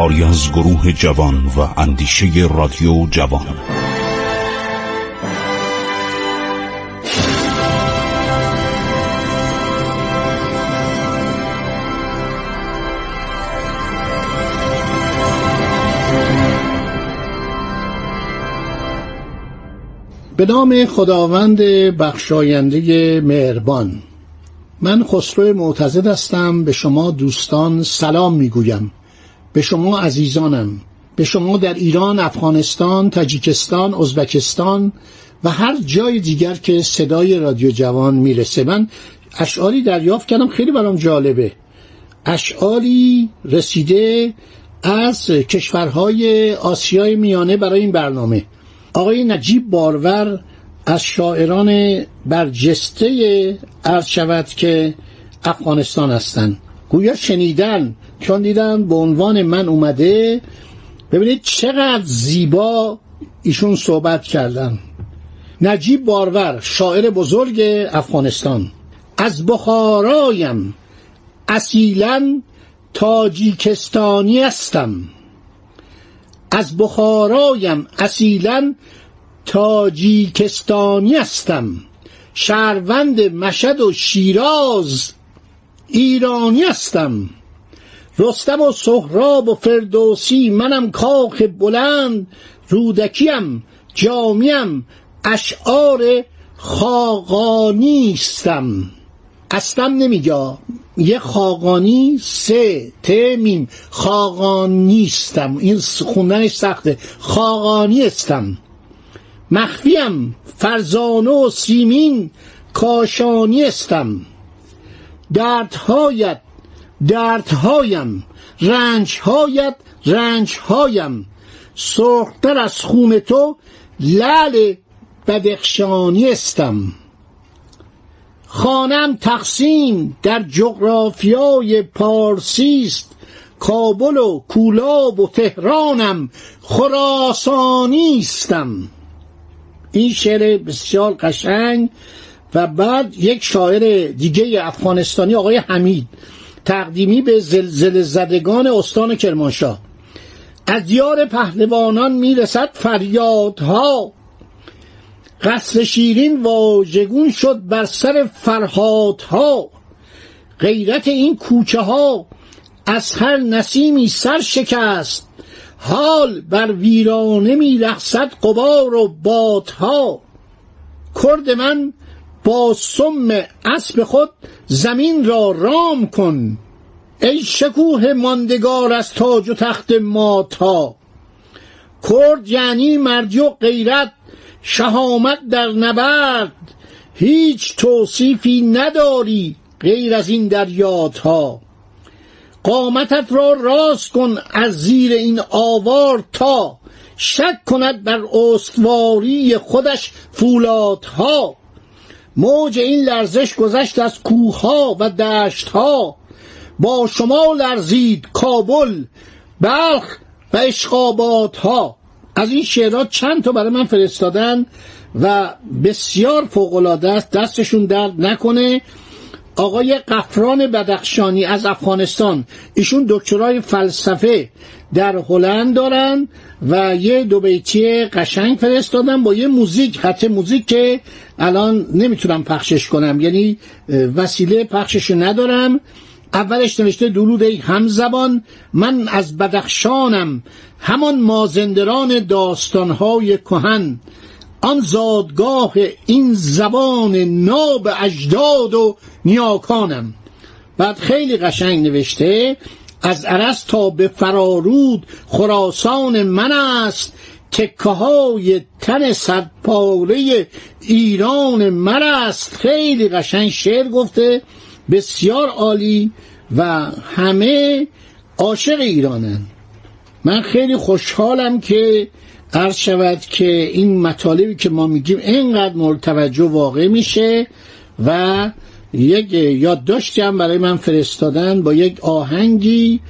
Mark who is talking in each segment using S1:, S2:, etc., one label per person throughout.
S1: کاری از گروه جوان و اندیشه رادیو جوان.
S2: به نام خداوند بخشاینده مهربان. من خسرو معتزد هستم به شما دوستان سلام می‌گویم. به شما عزیزانم به شما در ایران، افغانستان، تاجیکستان، ازبکستان و هر جای دیگر که صدای رادیو جوان می‌رسه. من اشعاری دریافت کردم خیلی برام جالبه. اشعاری رسیده از کشورهای آسیای میانه برای این برنامه. آقای نجیب بارور از شاعران برجسته عرض شود که افغانستان هستند. گویا شنیدن چون دیدن به عنوان من اومده ببینید چقدر زیبا ایشون صحبت کردن. نجیب بارور شاعر بزرگ افغانستان. از بخارایم اصیلا تاجیکستانی هستم. از بخارایم اصیلا تاجیکستانی هستم. شهروند مشد و شیراز ایرانی هستم. رستم و سهراب و فردوسی منم کاخ بلند رودکیم جامیم اشعار خاقانیستم اصلا نمیگه یه خاقانی سه تمیم خاقانیستم این خوندنش سخته. خاقانی استم مخفیم فرزانه و سیمین کاشانی استم دردهایت دردهایم رنجهایت رنجهایم. سرختر از خون تو لعل بدخشانی استم. خانم تقسیم در جغرافیای پارسیست کابل و کولاب و تهرانم خراسانیستم این شعر بسیار قشنگ و بعد یک شاعر دیگه افغانستانی آقای حمید. تقدیمی به زلزله زدگان استان کرمانشاه. از دیار پهلوانان می‌رسد فریادها. قصر شیرین واژگون شد بر سر فرهادها. غیرت این کوچه ها از هر نسیمی سر شکست حال بر ویرانه میرخصد قبار و بادها. کرد من با سم اسب خود زمین را رام کن ای شکوه ماندگار از تاج و تخت ماتا کرد یعنی مردی و غیرت شهامت در نبرد هیچ توصیفی نداری غیر از این دریادها قامتت را راست کن از زیر این آوار تا شک کند بر استواری خودش فولادها موج این لرزش گذشت از کوهها و دشتها. با شما لرزید کابل بلخ و اشقاباتها از این شعرات چند تا برای من فرستادن و بسیار فوقالعاده است. دستشون درد نکنه. آقای قفران بدخشانی از افغانستان. ایشون دکترای فلسفه در هلند دارن و یه دو بیتی قشنگ فرستادن با یه موزیک حتی موزیک که الان نمی‌تونم پخشش کنم. یعنی وسیله پخشش ندارم. اولش نوشته درود ای هم زبان من از بدخشانم. همان مازندران داستانهای کهن. آن زادگاه این زبان ناب اجداد و نیاکانم. بعد خیلی قشنگ نوشته از عرس تا به فرارود خراسان من است تکه های تن صدپاره ایران من است. خیلی قشنگ شعر گفته بسیار عالی و همه عاشق ایرانن. من خیلی خوشحالم که عرض شود که این مطالبی که ما میگیم اینقدر مورد توجه واقع میشه و یک یادداشتی هم برای من فرستادن با یک آهنگی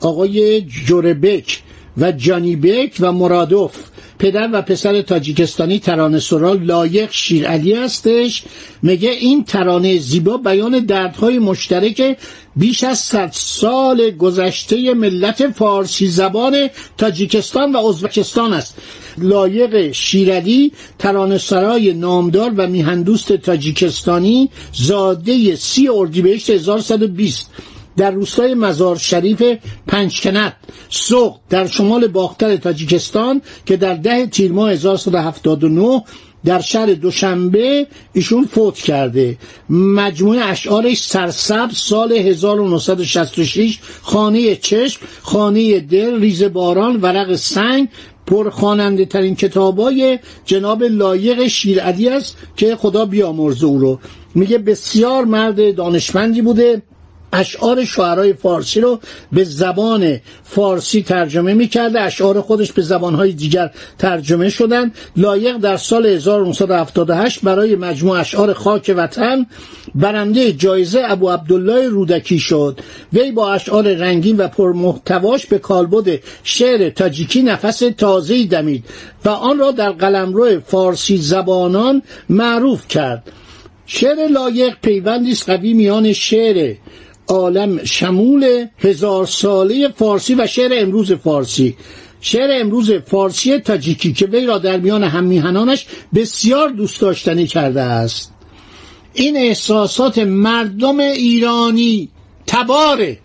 S2: آقای جوربک. و جانیبک و مرادوف پدر و پسر تاجیکستانی ترانه سرا لایق شیرعلی هستش. میگه این ترانه زیبا بیان دردهای مشترک بیش از صد سال گذشته ملت فارسی زبان تاجیکستان و ازبکستان است. لایق شیرعلی ترانه سرای نامدار و میهندوست تاجیکستانی زاده سی اردیبهشت 1120 در روستای مزار شریف پنجکنت سوق در شمال باختر تاجیکستان که در ده تیر ماه 1179 در شهر دوشنبه ایشون فوت کرده. مجموعه اشعارش سرسبز سال 1966 خانه چشم خانه دل ریز باران ورق سنگ پر خواننده ترین کتابای جناب لایق شیرعدی است که خدا بیامرزه او رو. میگه بسیار مرد دانشمندی بوده. اشعار شعرهای فارسی رو به زبان فارسی ترجمه می‌کرده. اشعار خودش به زبانهای دیگر ترجمه شدن. لایق در سال 1978 برای مجموع اشعار خاک وطن برنده جایزه ابو عبدالله رودکی شد. وی با اشعار رنگین و پرمحتواش به کالبد شعر تاجیکی نفس تازه‌ای دمید و آن را در قلمرو فارسی زبانان معروف کرد. شعر لایق پیوندی قوی میان شعر عالم شمول هزار ساله فارسی و شعر امروز فارسی. شعر امروز فارسی تاجیکی که وی را در میان هممیهنانش بسیار دوست داشتنی کرده است. این احساسات مردم ایرانی تباره.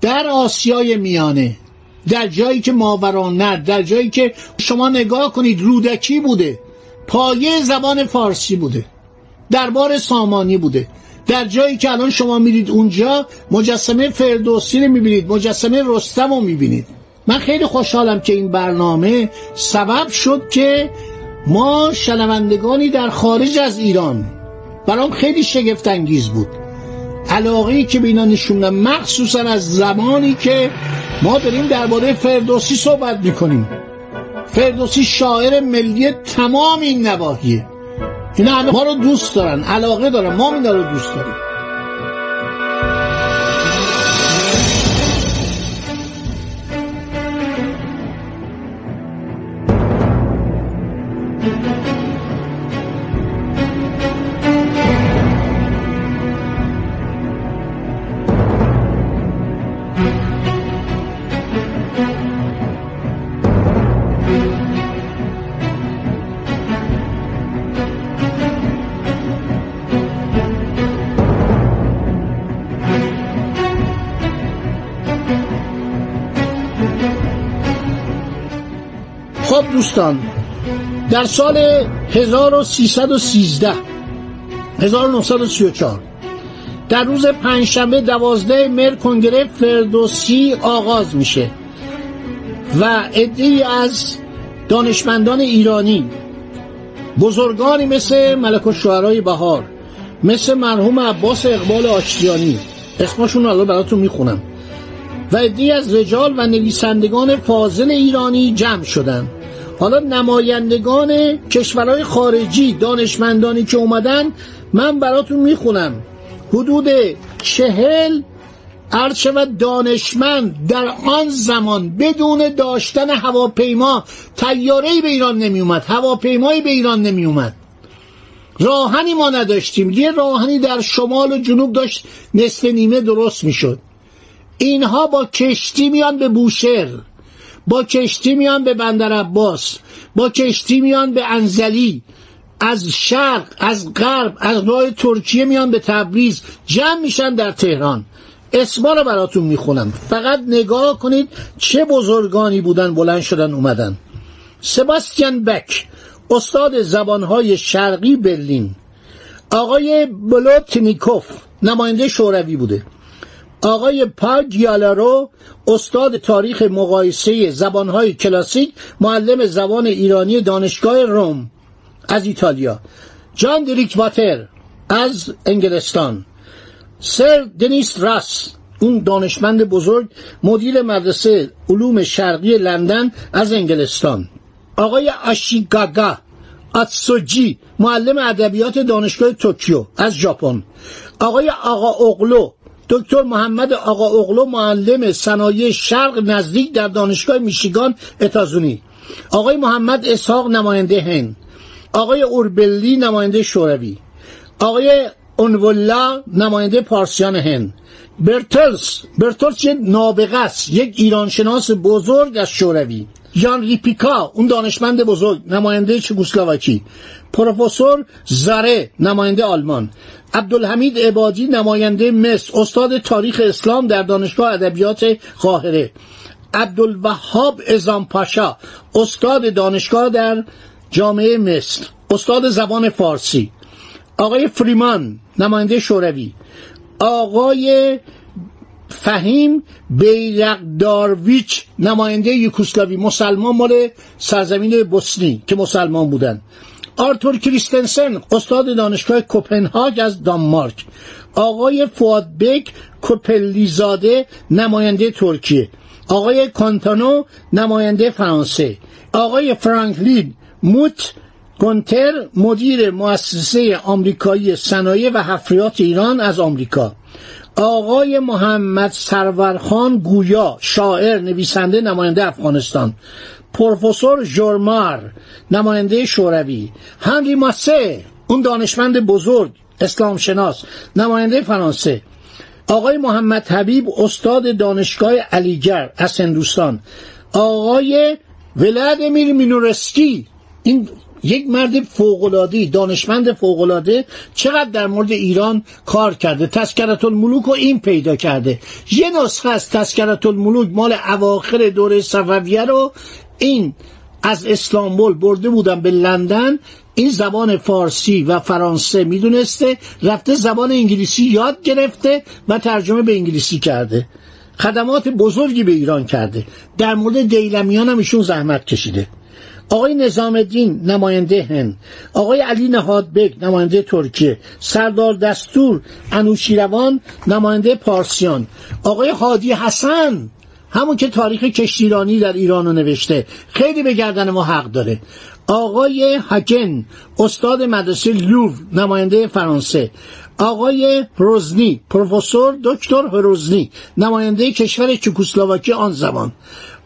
S2: در آسیای میانه در جایی که ماوران در جایی که شما نگاه کنید رودکی بوده. پایه زبان فارسی بوده. دربار سامانی بوده. در جایی که الان شما میرید اونجا مجسمه فردوسی رو می‌بینید مجسمه رستم رو می‌بینید. من خیلی خوشحالم که این برنامه سبب شد که ما شنوندگانی در خارج از ایران برام خیلی شگفت انگیز بود. علاقه که به اینا نشوندم مخصوصا از زمانی که ما داریم درباره فردوسی صحبت می‌کنیم. فردوسی شاعر ملی تمام این نواحیه. اینا همه ما رو دوست دارن علاقه دارن ما اینا رو دوست داریم. دوستان در سال 1313 1934 در روز پنجشنبه دوازده مر کنگره فردوسی آغاز میشه و عدهای از دانشمندان ایرانی بزرگانی مثل ملک الشعرای بهار مثل مرحوم عباس اقبال آشتیانی اسمشون رو براتون می‌خونم و عدهای از رجال و نویسندگان فاضل ایرانی جمع شدند حالا نمایندگان کشورهای خارجی دانشمندانی که اومدن من براتون می‌خونم. حدود چهل عرض و دانشمند در آن زمان بدون داشتن هواپیما تیارهی به ایران نمی اومد هواپیمایی به ایران نمی اومد راهنی ما نداشتیم. یه راهنی در شمال و جنوب داشت نصف نیمه درست می‌شد. اینها با کشتی میان به بوشهر. با کشتی میان به بندر عباس با کشتی میان به انزلی از شرق از غرب از راه ترکیه میان به تبریز جمع میشن در تهران. اسما رو براتون می‌خونم. فقط نگاه کنید چه بزرگانی بودن بلند شدن اومدن. سباستیان بک استاد زبانهای شرقی برلین. آقای بلوتنیکوف نماینده شوروی بوده. آقای پاگیالارو استاد تاریخ مقایسه زبانهای کلاسیک معلم زبان ایرانی دانشگاه روم از ایتالیا. جان دریک واتر از انگلستان. سر دنیس راس اون دانشمند بزرگ مدیر مدرسه علوم شرقی لندن از انگلستان. آقای آشیگاگا اتسوجی معلم ادبیات دانشگاه توکیو از ژاپن. آقای آقا اغلو دکتر محمد آقا اغلو معلم صنایع شرق نزدیک در دانشگاه میشیگان اتازونی. آقای محمد اسحاق نماینده هند. آقای اوربلی نماینده شوروی. آقای اونولا نماینده پارسیان هند. برتلس برتلس یه نابغه است. یک ایرانشناس بزرگ از شوروی. یان ریپیکا اون دانشمند بزرگ نماینده چگوسلاواکی پروفسور زره نماینده آلمان عبدالحمید عبادی نماینده مصر استاد تاریخ اسلام در دانشگاه ادبیات قاهره عبدالوهاب ازام پاشا استاد دانشگاه در جامعه مصر استاد زبان فارسی آقای فریمان نماینده شوروی آقای فهیم بیرقدارویچ نماینده یوکوسلاوی مسلمان مال سرزمین بوسنی که مسلمان بودن. آرتور کریستنسن استاد دانشگاه کوپنهاگ از دانمارک. آقای فواد بک کوپلیزاده نماینده ترکیه. آقای کانتانو نماینده فرانسه. آقای فرانکلین موت گونتر مدیر مؤسسه آمریکایی صنایع و حفریات ایران از آمریکا. آقای محمد سرورخان گویا شاعر نویسنده نماینده افغانستان. پروفسور جورمار نماینده شوروی. هنری ماسه اون دانشمند بزرگ اسلام شناس. نماینده فرانسه. آقای محمد حبیب استاد دانشگاه علیگر از هندوستان. آقای ولادیمیر مینورسکی این یک مرد فوق‌العاده دانشمند فوق‌العاده چقدر در مورد ایران کار کرده. تذکرت الملوک رو این پیدا کرده. یه نسخه از تذکرت الملوک مال اواخر دوره صفویه رو این از اسلامبول برده بودن به لندن. این زبان فارسی و فرانسه می‌دونسته. رفته زبان انگلیسی یاد گرفته و ترجمه به انگلیسی کرده. خدمات بزرگی به ایران کرده. در مورد دیلمیان هم ایشون زحمت کشیده. آقای نظام الدین نماینده هند آقای علی نهادبک نماینده ترکیه سردار دستور انوشیروان نماینده پارسیان آقای حادی حسن همون که تاریخ کشتیرانی در ایران رو نوشته خیلی به گردن ما حق داره. آقای هکن استاد مدرسه لوو نماینده فرانسه آقای روزنی پروفسور دکتر روزنی نماینده کشور چکسلواکی آن زمان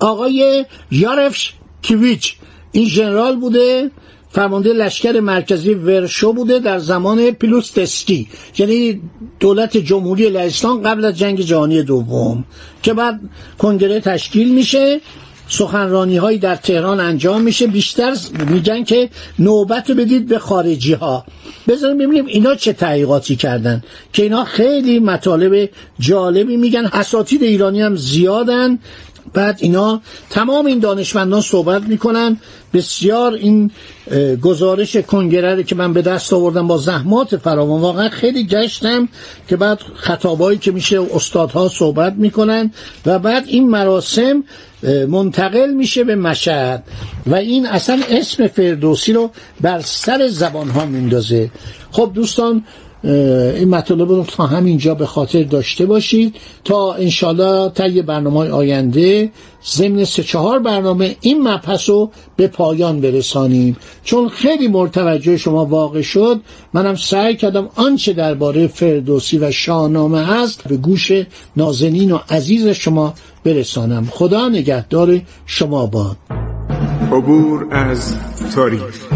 S2: آقای یارفش کیویچ این ژنرال بوده فرمانده لشکر مرکزی ورشو بوده در زمان پیلوستسکی یعنی دولت جمهوری لهستان قبل از جنگ جهانی دوم. که بعد کنگره تشکیل میشه سخنرانی هایی در تهران انجام میشه. بیشتر میگن که نوبت رو بدید به خارجی ها بذاریم ببینیم اینا چه تحقیقاتی کردن. که اینا خیلی مطالب جالبی میگن. اساتید ایرانی هم زیادن. بعد اینا تمام این دانشمندان صحبت می‌کنن. بسیار این گزارش کنگره که من به دست آوردم با زحمات فراوان. واقعا خیلی گشتم که بعد خطابایی که میشه استادها صحبت می‌کنن و بعد این مراسم منتقل میشه به مشهد و این اصلا اسم فردوسی رو بر سر زبان ها میندازه خب دوستان این مطالب رو تا همینجا به خاطر داشته باشید تا انشالله طی برنامه آینده ضمن سه چهار برنامه این مبحث رو به پایان برسانیم. چون خیلی مرتوجه شما واقع شد منم سعی کردم آنچه درباره فردوسی و شاهنامه هست به گوش نازنین و عزیز شما برسانم. خدا نگهدار شما باد.
S3: عبور از تاریخ.